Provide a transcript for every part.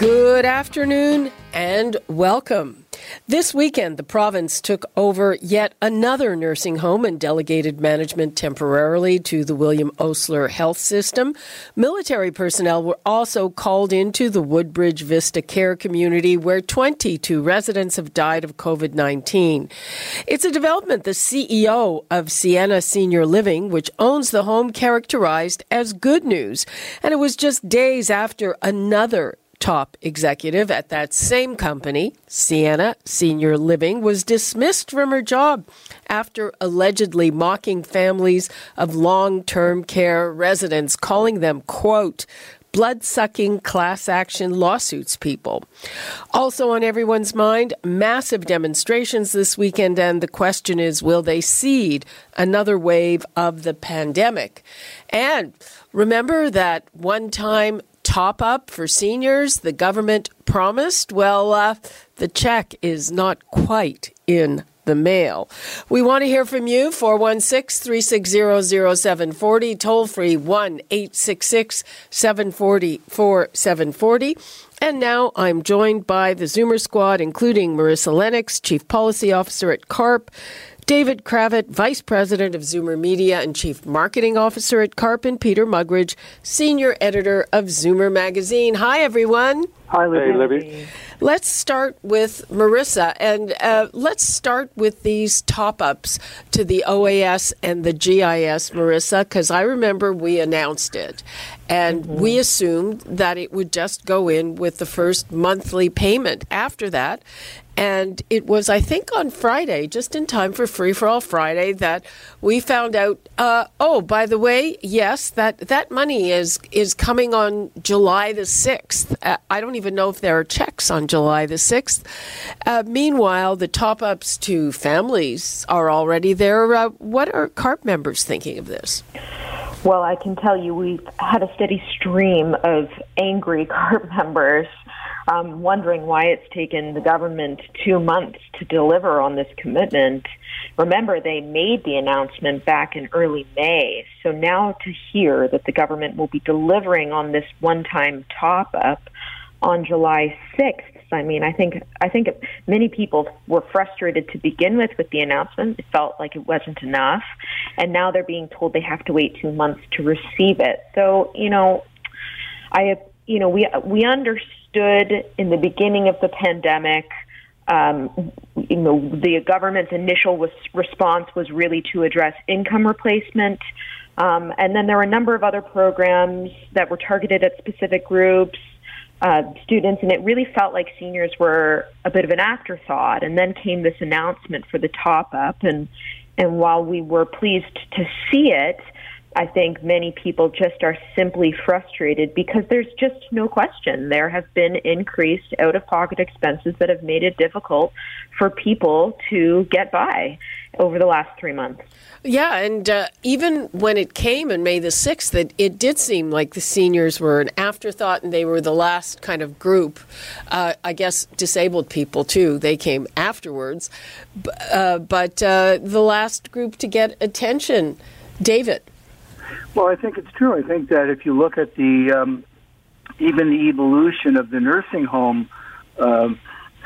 Good afternoon and welcome. This weekend, the province took over yet another nursing home and delegated management temporarily to the William Osler Health System. Military personnel were also called into the Woodbridge Vista Care community, where 22 residents have died of COVID 19. It's a development the CEO of Sienna Senior Living, which owns the home, characterized as good news. And it was just days after another top executive at that same company, Sienna Senior Living, was dismissed from her job after allegedly mocking families of long term care residents, calling them, quote, blood sucking class action lawsuits people. Also on everyone's mind, massive demonstrations this weekend, and the question is will they seed another wave of the pandemic? And remember that one time top up for seniors the government promised? Well, uh, the check is not quite in the mail. We want to hear from you 416 360 0740, toll free 1 866 740 4740. And now I'm joined by the Zoomer squad, including Marissa Lennox, Chief Policy Officer at CARP, David Cravit, Vice President of Zoomer Media and Chief Marketing Officer at CARP, and Peter Muggeridge, Senior Editor of Zoomer Magazine. Hi, everyone. Hi, Libby. Hey, Libby. Let's start with Marissa, and uh, let's start with these top ups to the OAS and the GIS, Marissa, because I remember we announced it. And mm-hmm. we assumed that it would just go in with the first monthly payment after that. And it was, I think, on Friday, just in time for Free for All Friday, that we found out. Uh, oh, by the way, yes, that that money is is coming on July the sixth. Uh, I don't even know if there are checks on July the sixth. Uh, meanwhile, the top ups to families are already there. Uh, what are CARP members thinking of this? Well, I can tell you we've had a steady stream of angry CARP members um, wondering why it's taken the government two months to deliver on this commitment. Remember, they made the announcement back in early May. So now to hear that the government will be delivering on this one time top up on July 6th, I mean, I think I think many people were frustrated to begin with with the announcement. It felt like it wasn't enough, and now they're being told they have to wait two months to receive it. So, you know, I you know, we we understood in the beginning of the pandemic. Um, you know, the government's initial was, response was really to address income replacement, um, and then there were a number of other programs that were targeted at specific groups, uh, students, and it really felt like seniors were a bit of an afterthought. And then came this announcement for the top up, and and while we were pleased to see it, I think many people just are simply frustrated because there's just no question there have been increased out of pocket expenses that have made it difficult for people to get by over the last three months. Yeah, and uh, even when it came on May the 6th, it, it did seem like the seniors were an afterthought and they were the last kind of group. Uh, I guess disabled people, too, they came afterwards. Uh, but uh, the last group to get attention. David. Well, I think it's true. I think that if you look at the um, even the evolution of the nursing home uh,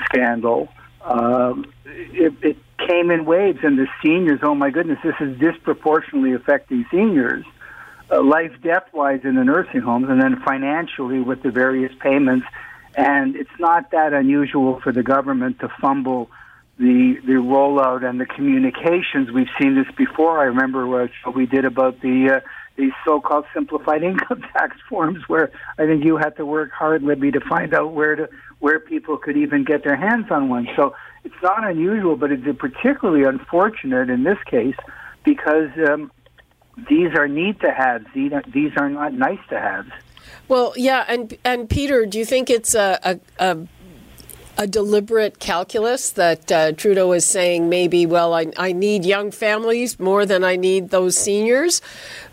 scandal, um, it, it came in waves, and the seniors. Oh my goodness, this is disproportionately affecting seniors, uh, life death wise in the nursing homes, and then financially with the various payments. And it's not that unusual for the government to fumble the the rollout and the communications. We've seen this before. I remember what we did about the uh, these so-called simplified income tax forms, where I think you had to work hard, Libby, to find out where to where people could even get their hands on one. So it's not unusual, but it's particularly unfortunate in this case because um, these are need to haves. These are, not nice to haves. Well, yeah, and and Peter, do you think it's a, a, a a deliberate calculus that uh, Trudeau is saying maybe, well, I, I need young families more than I need those seniors?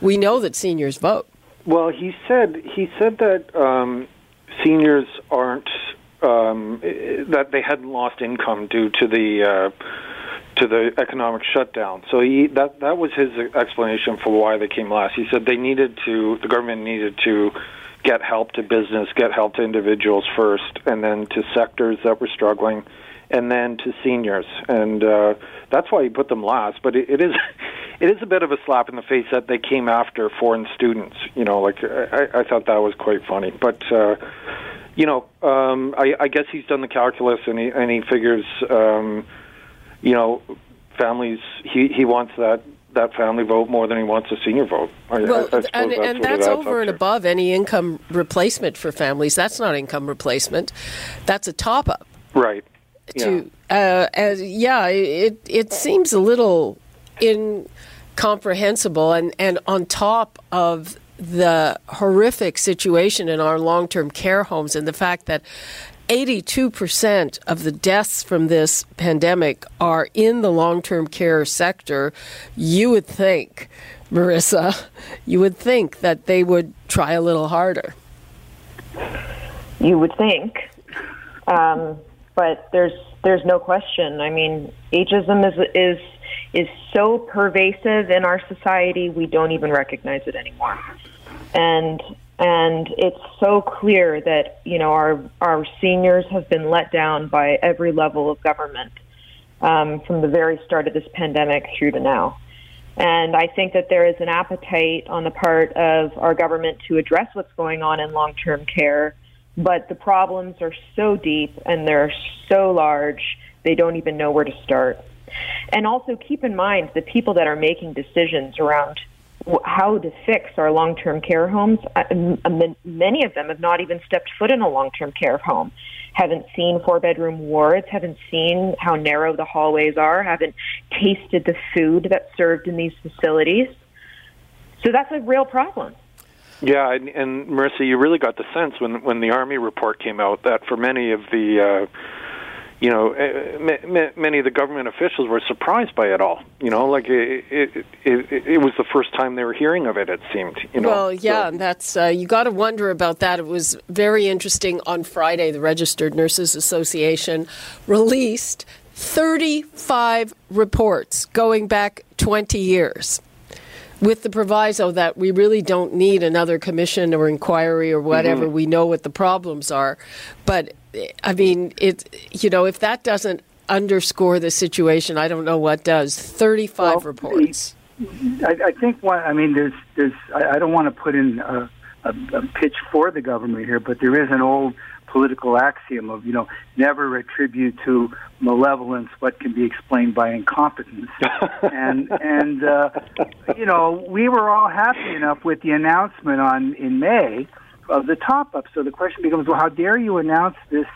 We know that seniors vote. Well, he said he said that um, seniors aren't um, that they hadn't lost income due to the uh, to the economic shutdown. So he that that was his explanation for why they came last. He said they needed to the government needed to get help to business, get help to individuals first, and then to sectors that were struggling, and then to seniors. And uh, that's why he put them last. But it, it is it is a bit of a slap in the face that they came after foreign students. You know, like I, I thought that was quite funny. But uh, you know, um, I, I guess he's done the calculus and he and he figures, um, you know, families. He he wants that that family vote more than he wants a senior vote. I, well, I, I and, that's, and that's over and above any income replacement for families. That's not income replacement. That's a top up. Right. To yeah, uh, as, yeah it it seems a little incomprehensible, and and on top of the horrific situation in our long term care homes and the fact that 82% of the deaths from this pandemic are in the long term care sector, you would think, Marissa, you would think that they would try a little harder. You would think. Um, but there's there's no question. I mean, ageism is is is so pervasive in our society we don't even recognize it anymore and and it's so clear that you know our our seniors have been let down by every level of government um, from the very start of this pandemic through to now. And I think that there is an appetite on the part of our government to address what's going on in long term care, but the problems are so deep and they're so large, they don't even know where to start. And also keep in mind the people that are making decisions around how to fix our long-term care homes. Many of them have not even stepped foot in a long-term care home, haven't seen four-bedroom wards, haven't seen how narrow the hallways are, haven't tasted the food that's served in these facilities. So that's a real problem. Yeah, and, and Marissa, you really got the sense when when the Army report came out that for many of the uh, you know, eh, many of the government officials were surprised by it all. You know, like it, it, it, it was the first time they were hearing of it. It seemed. You know. Well, yeah, so. that's uh, you got to wonder about that. It was very interesting. On Friday, the Registered Nurses Association released 35 reports going back 20 years with the proviso that we really don't need another commission or inquiry or whatever. Mm-hmm. We know what the problems are. But I mean, it. You know, if that doesn't underscore the situation, I don't know what does. Thirty-five well, reports. I, I think one. I mean, there's, there's. I, I don't want to put in a, a, a pitch for the government here, but there is an old political axiom of you know never attribute to malevolence what can be explained by incompetence and and uh, you know we were all happy enough with the announcement on in May of the top up. So the question becomes, well, how dare you announce this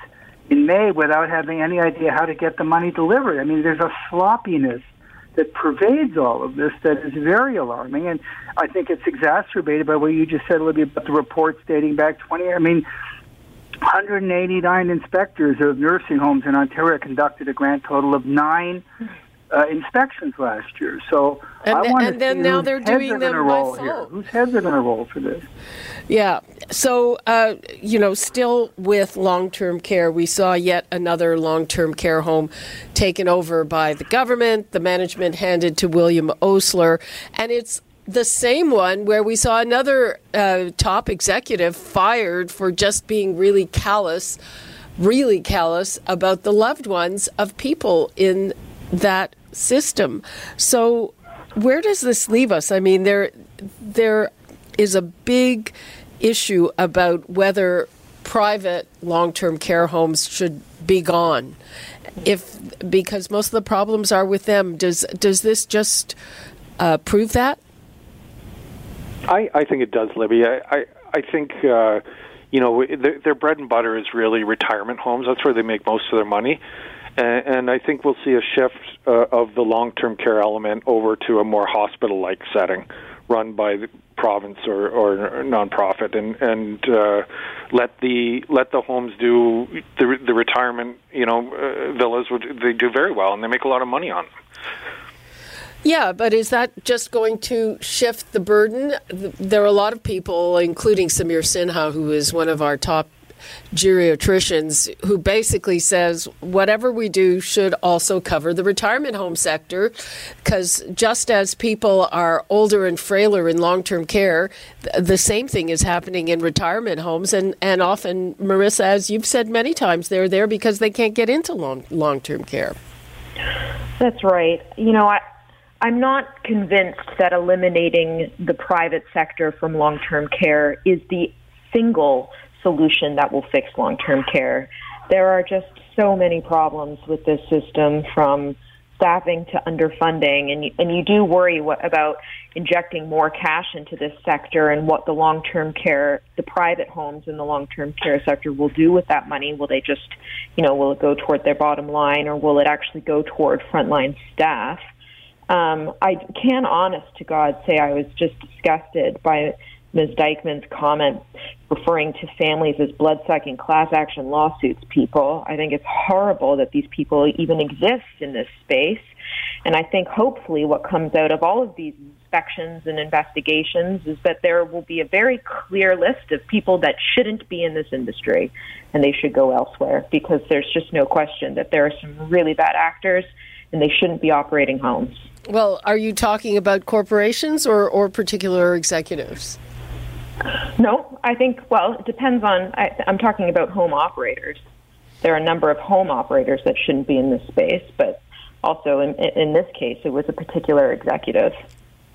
in May without having any idea how to get the money delivered? I mean, there's a sloppiness that pervades all of this that is very alarming, and I think it's exacerbated by what you just said, Olivia, about the reports dating back 20 years. I mean, 189 inspectors of nursing homes in Ontario conducted a grand total of nine uh, inspections last year. So and, I want and then now they're doing them phone. Here. Whose heads are going to roll for this? Yeah. So, uh, you know, still with long term care, we saw yet another long term care home taken over by the government, the management handed to William Osler, and it's the same one where we saw another uh, top executive fired for just being really callous, really callous about the loved ones of people in that system. So, where does this leave us? I mean, there there is a big issue about whether private long-term care homes should be gone. If because most of the problems are with them, does does this just uh, prove that? I, I think it does, Libby. I I, I think uh, you know their, their bread and butter is really retirement homes. That's where they make most of their money and, and I think we'll see a shift uh, of the long-term care element over to a more hospital-like setting run by the province or, or nonprofit, and and uh, let the let the homes do the the retirement you know uh, villas. They do very well, and they make a lot of money on them. Yeah, but is that just going to shift the burden? There are a lot of people, including Samir Sinha, who is one of our top geriatricians who basically says whatever we do should also cover the retirement home sector because just as people are older and frailer in long-term care the same thing is happening in retirement homes and, and often marissa as you've said many times they're there because they can't get into long, long-term care that's right you know i I'm not convinced that eliminating the private sector from long term care is the single solution that will fix long term care. There are just so many problems with this system from staffing to underfunding and you, and you do worry what, about injecting more cash into this sector and what the long-term care the private homes in the long-term care sector will do with that money will they just you know will it go toward their bottom line or will it actually go toward frontline staff um, I can honest to God say I was just disgusted by Ms. Dykeman's comment referring to families as blood-sucking class action lawsuits people. I think it's horrible that these people even exist in this space. And I think hopefully what comes out of all of these inspections and investigations is that there will be a very clear list of people that shouldn't be in this industry and they should go elsewhere because there's just no question that there are some really bad actors and they shouldn't be operating homes. Well, are you talking about corporations or, or particular executives? No, I think, well, it depends on, I, I'm talking about home operators. There are a number of home operators that shouldn't be in this space, but also in, in this case, it was a particular executive.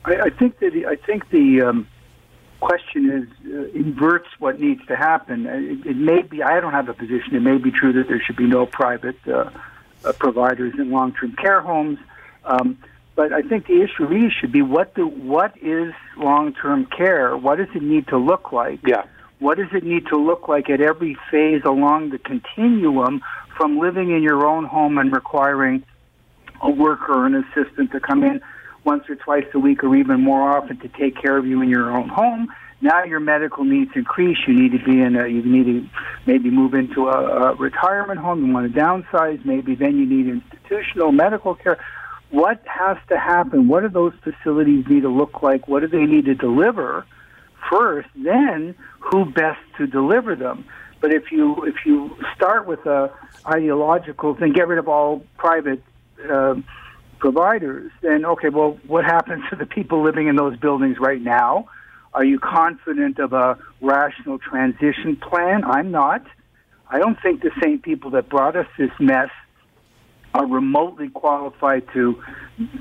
I, I think that I think the um, question is uh, inverts what needs to happen. It, it, may be I don't have a position. It may be true that there should be no private uh, uh, providers in long-term care homes. Um, but I think the issue really should be what do what is long term care? What does it need to look like? Yeah. What does it need to look like at every phase along the continuum from living in your own home and requiring a worker or an assistant to come in once or twice a week or even more often to take care of you in your own home. Now your medical needs increase. You need to be in a, you need to maybe move into a, a retirement home. You want to downsize. Maybe then you need institutional medical care what has to happen? What do those facilities need to look like? What do they need to deliver first? Then who best to deliver them? But if you if you start with a ideological thing, get rid of all private uh, providers, then okay, well, what happens to the people living in those buildings right now? Are you confident of a rational transition plan? I'm not. I don't think the same people that brought us this mess are remotely qualified to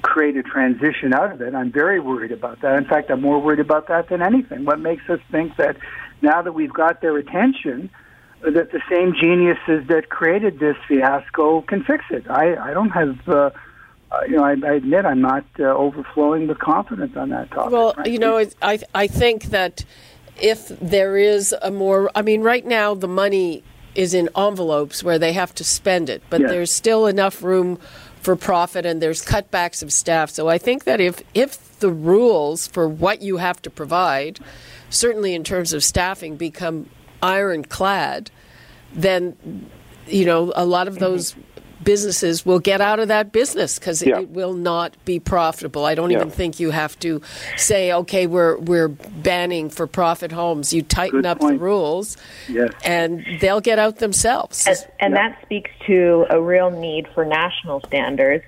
create a transition out of it. I'm very worried about that. In fact, I'm more worried about that than anything. What makes us think that now that we've got their attention, that the same geniuses that created this fiasco can fix it? I, I don't have. Uh, uh, you know, I, I, admit I'm not uh, overflowing with confidence on that topic. Well, you know, I I think that if there is a more, I mean, right now the money is in envelopes where they have to spend it, but yes. there's still enough room for profit and there's cutbacks of staff. So I think that if if the rules for what you have to provide, certainly in terms of staffing, become ironclad, then you know a lot of those businesses will get out of that business because yeah. it will not be profitable. I don't yeah. even think you have to say, okay, we're we're banning for profit homes. You tighten Good up point. the rules, yes. and they'll get out themselves. And, and yeah. that speaks to a real need for national standards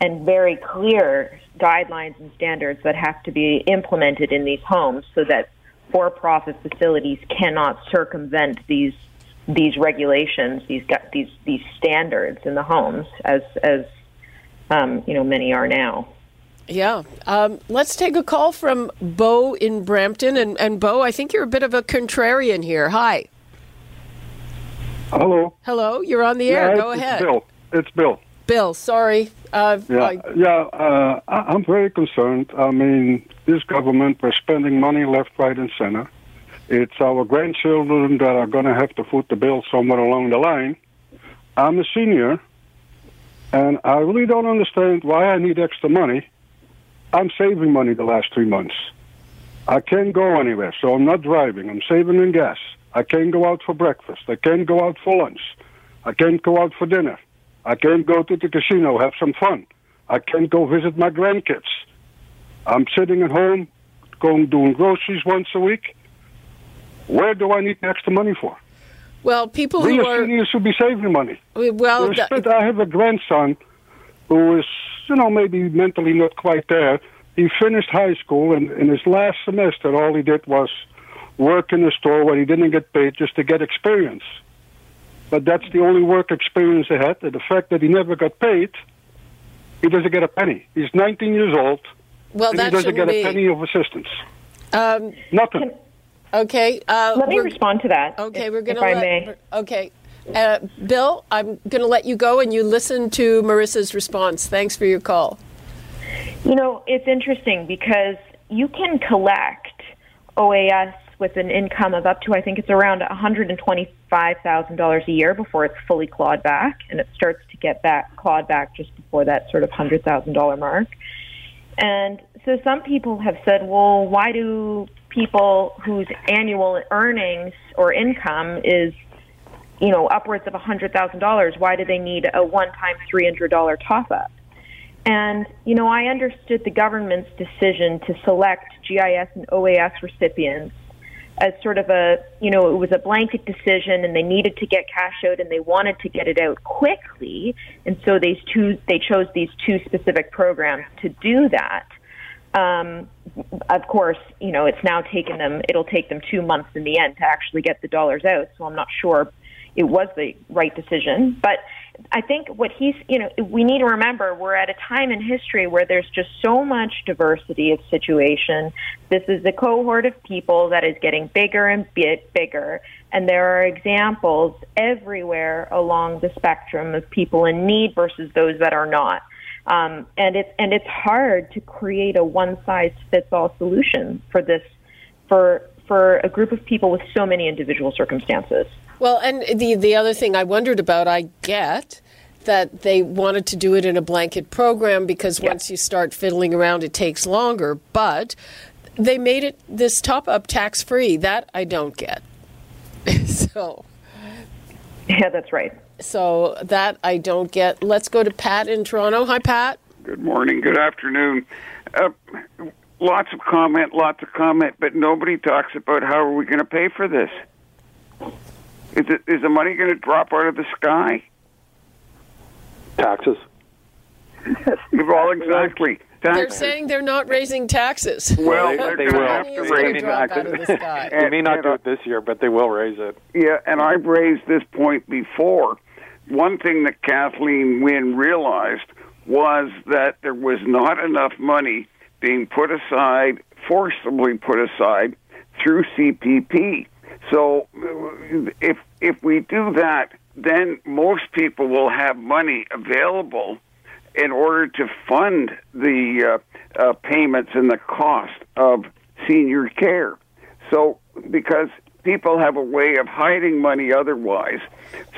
and very clear guidelines and standards that have to be implemented in these homes so that for-profit facilities cannot circumvent these these regulations, these these these standards in the homes, as as um, you know many are now. Yeah. Um, let's take a call from Bo in Brampton. And, and Bo, I think you're a bit of a contrarian here. Hi. Hello. Hello. You're on the air. Yeah, Go it's ahead. Bill. It's Bill. Bill, sorry. Uh, yeah, I, yeah. Uh, I'm very concerned. I mean, this government, we're spending money left, right, and center. It's our grandchildren that are going to have to foot the bill somewhere along the line. I'm a senior, and I really don't understand why I need extra money. I'm saving money the last three months. I can't go anywhere, so I'm not driving. I'm saving in gas. I can't go out for breakfast. I can't go out for lunch. I can't go out for dinner. I can't go to the casino, have some fun. I can't go visit my grandkids. I'm sitting at home, going doing groceries once a week. Where do I need extra money for? Well, people who are seniors should be saving money. well, There's- th- I have a grandson who is, you know, maybe mentally not quite there. He finished high school, and in his last semester, all he did was work in a store where he didn't get paid just to get experience. But that's the only work experience he had. And the fact that he never got paid, he doesn't get a penny. He's 19 years old, well, and he doesn't get a be. penny of assistance. Um, Nothing. Okay. Uh, Let me respond to that. Okay, if, we're going to. if to I let. may. Okay, uh, Bill, I'm going to let you go, and you listen to Marissa's response. Thanks for your call. You know, it's interesting because you can collect OAS with an income of up to, I think it's around $125,000 a year before it's fully clawed back, and it starts to get back clawed back just before that sort of $100,000 mark. And so some people have said, well, why do people whose annual earnings or income is, you know, upwards of $100,000, why do they need a one-time $300 top-up? And, you know, I understood the government's decision to select GIS and OAS recipients as sort of a, you know, it was a blanket decision and they needed to get cash out and they wanted to get it out quickly. And so these two, they chose these two specific programs to do that. Um, of course, you know, it's now taken them, it'll take them two months in the end to actually get the dollars out. So I'm not sure it was the right decision. But I think what he's, you know, we need to remember we're at a time in history where there's just so much diversity of situation. This is a cohort of people that is getting bigger and bigger. And there are examples everywhere along the spectrum of people in need versus those that are not. Um, and it's and it's hard to create a one size fits all solution for this for for a group of people with so many individual circumstances. Well, and the the other thing I wondered about, I get that they wanted to do it in a blanket program because once you start fiddling around, it takes longer. But they made it this top up tax free. That I don't get. so. Yeah, that's right. So that I don't get. Let's go to Pat in Toronto. Hi, Pat. Good morning. Good afternoon. Uh, lots of comment, lots of comment, but nobody talks about how are we going to pay for this. Is it is the money going to drop out of the sky? Taxes. Well, exactly. They're saying they're not raising taxes. well, They- they're they going will. have to raise taxes. out of the. They may not do uh, it this year, but they will raise it. Yeah, and I've raised this point before. One thing that Kathleen Wynne realized was that there was not enough money being put aside, forcibly put aside, through CPP. So uh, if if we do that, then most people will have money available in order to fund the uh, uh, payments and the cost of senior care. So, because people have a way of hiding money otherwise.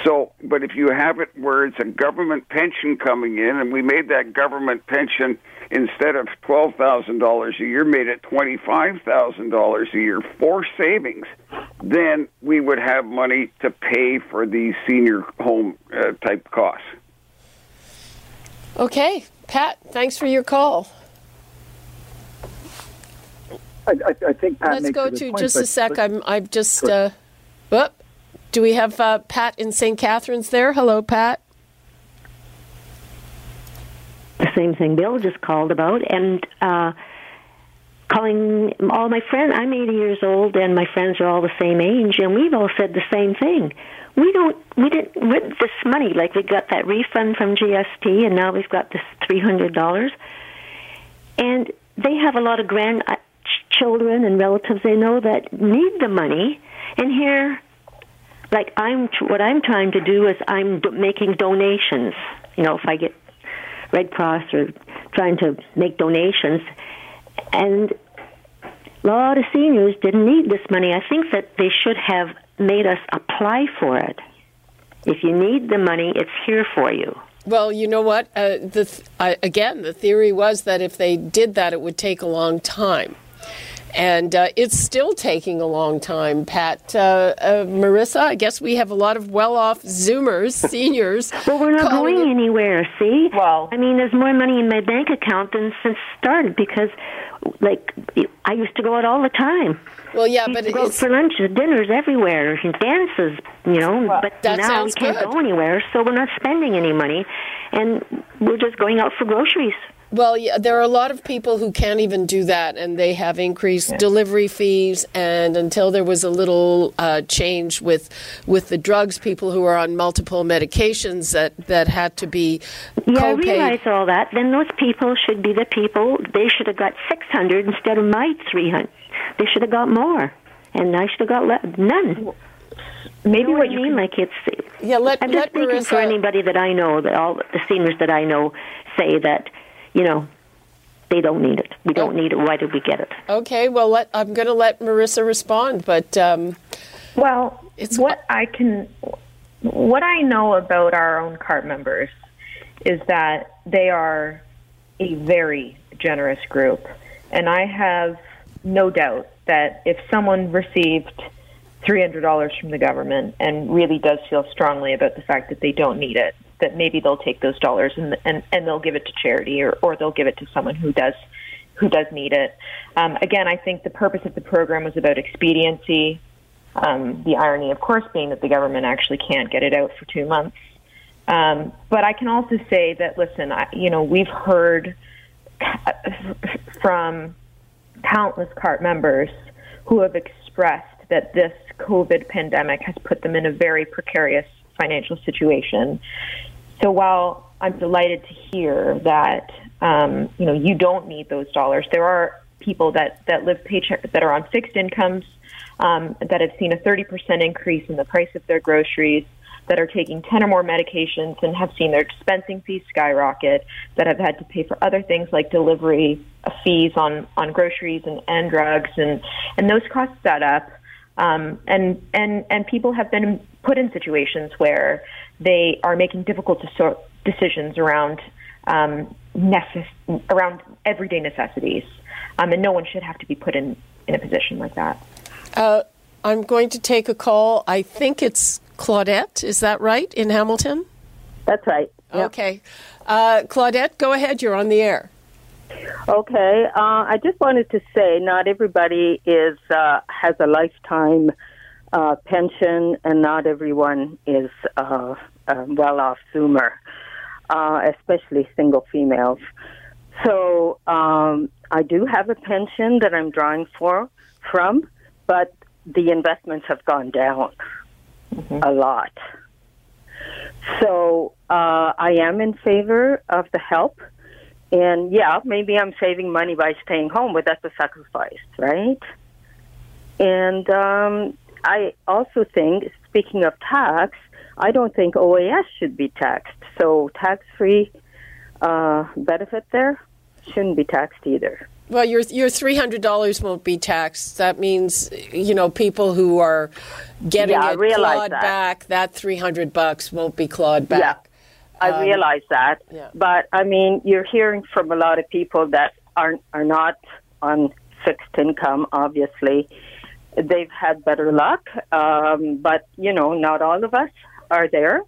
So, but if you have it where it's a government pension coming in, and we made that government pension instead of twelve thousand dollars a year, made it twenty five thousand dollars a year for savings, then we would have money to pay for these senior home uh, type costs. Okay, Pat. Thanks for your call. I, I, I think Pat Let's makes go a good to point, just a sec. but- I'm I've just uh, whoop. Do we have uh, Pat in St. Catharines there? Hello, Pat. the same thing Bill just called about, and uh, calling all my friends. I'm 80 years old, and my friends are all the same age, and we've all said the same thing. We don't. We didn't. With this money, like we got that refund from GST, and now we've got this $300, and they have a lot of grand ch- children and relatives they know that need the money, and here. Like I'm, what I'm trying to do is I'm making donations. You know, if I get Red Cross or trying to make donations. And a lot of seniors didn't need this money. I think that they should have made us apply for it. If you need the money, it's here for you. Well, you know what? Uh, the th- I, again, the theory was that if they did that, it would take a long time. And uh, it's still taking a long time. Pat, uh, uh, Marissa, I guess we have a lot of well-off Zoomers, seniors. well, we're not going it- anywhere. See, Well- I mean, there's more money in my bank account than since started because, like, I used to go out all the time. Well, yeah, but used to go out it's, for lunches, dinners everywhere, and dances, you know. but that now we can't good. go anywhere, so we're not spending any money, and we're just going out for groceries. Well, yeah, there are a lot of people who can't even do that, and they have increased delivery fees. And until there was a little uh, change with with the drugs, people who are on multiple medications that, that had to be Yeah, I co-paid. realize all that. Then those people should be the people. They should have got six hundred instead of my three hundred. They should have got more, and I should have got le- none. Maybe You know what you mean? can Like it's. Yeah, let I'm let just speaking for anybody that I know. That all the seniors that I know say that, you know, they don't need it. We don't Oh. need it. Why did we get it? Okay, well, let, I'm going to let Marissa respond, but um, Well, It's what I can, what I know about our own CARP members is that they are a very generous group, and I have no doubt that if someone received three hundred dollars from the government and really does feel strongly about the fact that they don't need it, that maybe they'll take those dollars and and, and they'll give it to charity or, or they'll give it to someone who does who does need it. Um, again, I think the purpose of the program was about expediency. Um, the irony, of course, being that the government actually can't get it out for two months. Um, but I can also say that, listen, I, you know, we've heard from countless CARP members who have expressed that this COVID pandemic has put them in a very precarious financial situation. So while I'm delighted to hear that um, you know you don't need those dollars, there are people that that live paycheck that are on fixed incomes um, that have seen a 30% increase in the price of their groceries, that are taking 10 or more medications and have seen their dispensing fees skyrocket, that have had to pay for other things like delivery fees on on groceries and, and drugs, and and those costs add up. Um, and and and people have been put in situations where they are making difficult decisions around um, necess- around everyday necessities, um, and no one should have to be put in in a position like that. uh, I'm going to take a call. I think it's Claudette. Is that right in Hamilton? That's right. Yep. Okay. Uh, Claudette, go ahead. You're on the air. Okay. Uh, I just wanted to say, not everybody is uh, has a lifetime uh, pension, and not everyone is uh, a well-off Zoomer, uh, especially single females. So um, I do have a pension that I'm drawing for from, but the investments have gone down a lot. So uh, I am in favor of the help. And yeah, maybe I'm saving money by staying home, but that's a sacrifice, right? And um, I also think, speaking of tax, I don't think OAS should be taxed. So tax free uh, benefit there shouldn't be taxed either. Well, your your three hundred dollars won't be taxed. That means you know people who are getting Yeah, it clawed that. back. That three hundred bucks won't be clawed back. I realize that, yeah. but I mean, you're hearing from a lot of people that aren't are not on fixed income. Obviously, they've had better luck, um, but you know, not all of us are there.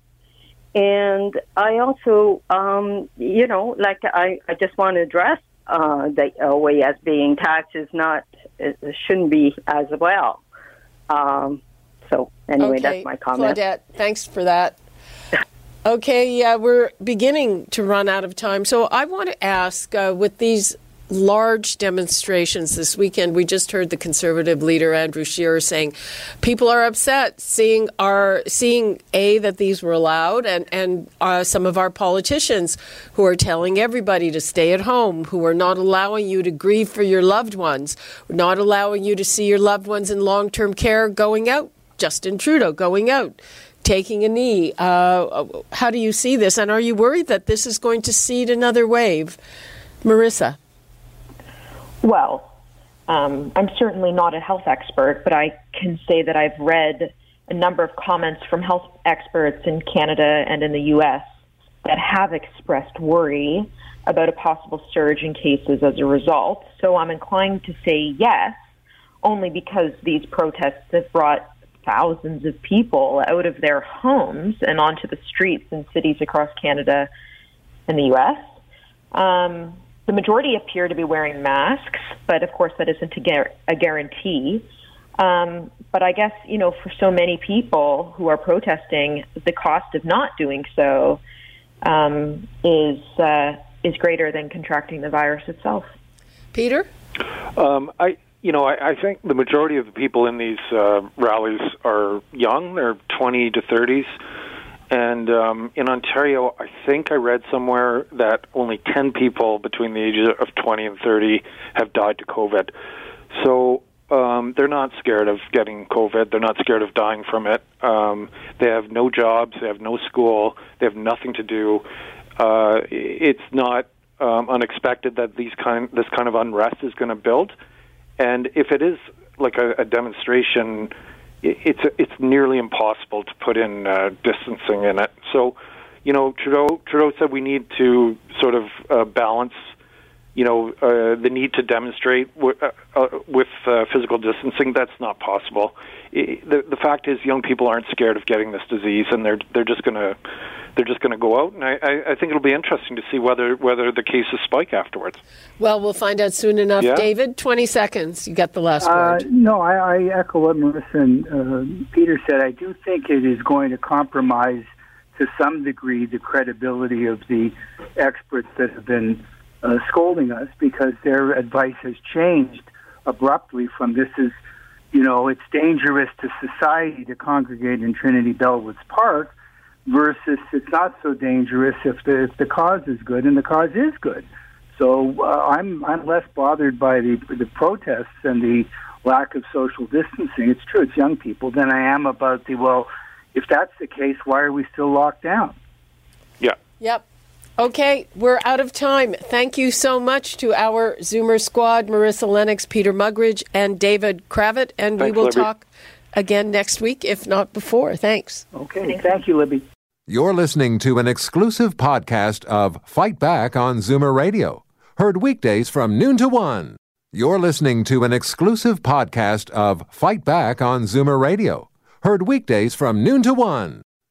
And I also, um, you know, like I, I just want to address uh, the as being taxed is not it shouldn't be as well. Um, so anyway, okay, that's my comment. Claudette, thanks for that. Okay, yeah, we're beginning to run out of time. So I want to ask uh, with these large demonstrations this weekend, we just heard the conservative leader Andrew Scheer saying people are upset seeing our seeing a that these were allowed and and uh, some of our politicians who are telling everybody to stay at home, who are not allowing you to grieve for your loved ones, not allowing you to see your loved ones in long-term care going out. Justin Trudeau going out taking a knee. Uh, how do you see this? And are you worried that this is going to seed another wave? Marissa. Well, um, I'm certainly not a health expert, but I can say that I've read a number of comments from health experts in Canada and in the U.S. that have expressed worry about a possible surge in cases as a result. So I'm inclined to say yes, only because these protests have brought thousands of people out of their homes and onto the streets in cities across Canada and the U.S. Um, the majority appear to be wearing masks, but of course that isn't a, gar- a guarantee. Um, but I guess you know, for so many people who are protesting, the cost of not doing so um, is uh, is greater than contracting the virus itself. Peter, um, I you know I, I think the majority of the people in these uh, rallies are young; they're twenty to thirties. And um, in Ontario, I think I read somewhere that only 10 people between the ages of 20 and 30 have died to COVID. So um, they're not scared of getting COVID. They're not scared of dying from it. Um, they have no jobs. They have no school. They have nothing to do. Uh, it's not um, unexpected that these kind this kind of unrest is going to build. And if it is like a, a demonstration it's it's nearly impossible to put in uh, distancing in it. So, you know, Trudeau Trudeau said we need to sort of uh, balance, you know, uh, the need to demonstrate w- uh, uh, with uh, physical distancing. That's not possible. It, the the fact is, young people aren't scared of getting this disease, and they're they're just going to they're just going to go out, and I, I, think it'll be interesting to see whether whether the cases spike afterwards. Well, we'll find out soon enough. Yeah. David, twenty seconds. You got the last uh, word. No, I, I, echo what Marissa and uh, Peter said. I do think it is going to compromise to some degree the credibility of the experts that have been uh, scolding us because their advice has changed abruptly from this is, you know, it's dangerous to society to congregate in Trinity Bellwoods Park versus it's not so dangerous if the if the cause is good and the cause is good. So uh, I'm I'm less bothered by the the protests and the lack of social distancing. It's true, it's young people than I am about the well. If that's the case, why are we still locked down? Yeah. Yep. Okay, we're out of time. Thank you so much to our Zoomer squad, Marissa Lennox, Peter Muggeridge, and David Cravit, and Thanks, we will Libby. talk again next week, if not before. Thanks. Okay. Thank you, Libby. You're listening to an exclusive podcast of Fight Back on Zoomer Radio, heard weekdays from noon to one. You're listening to an exclusive podcast of Fight Back on Zoomer Radio, heard weekdays from noon to one.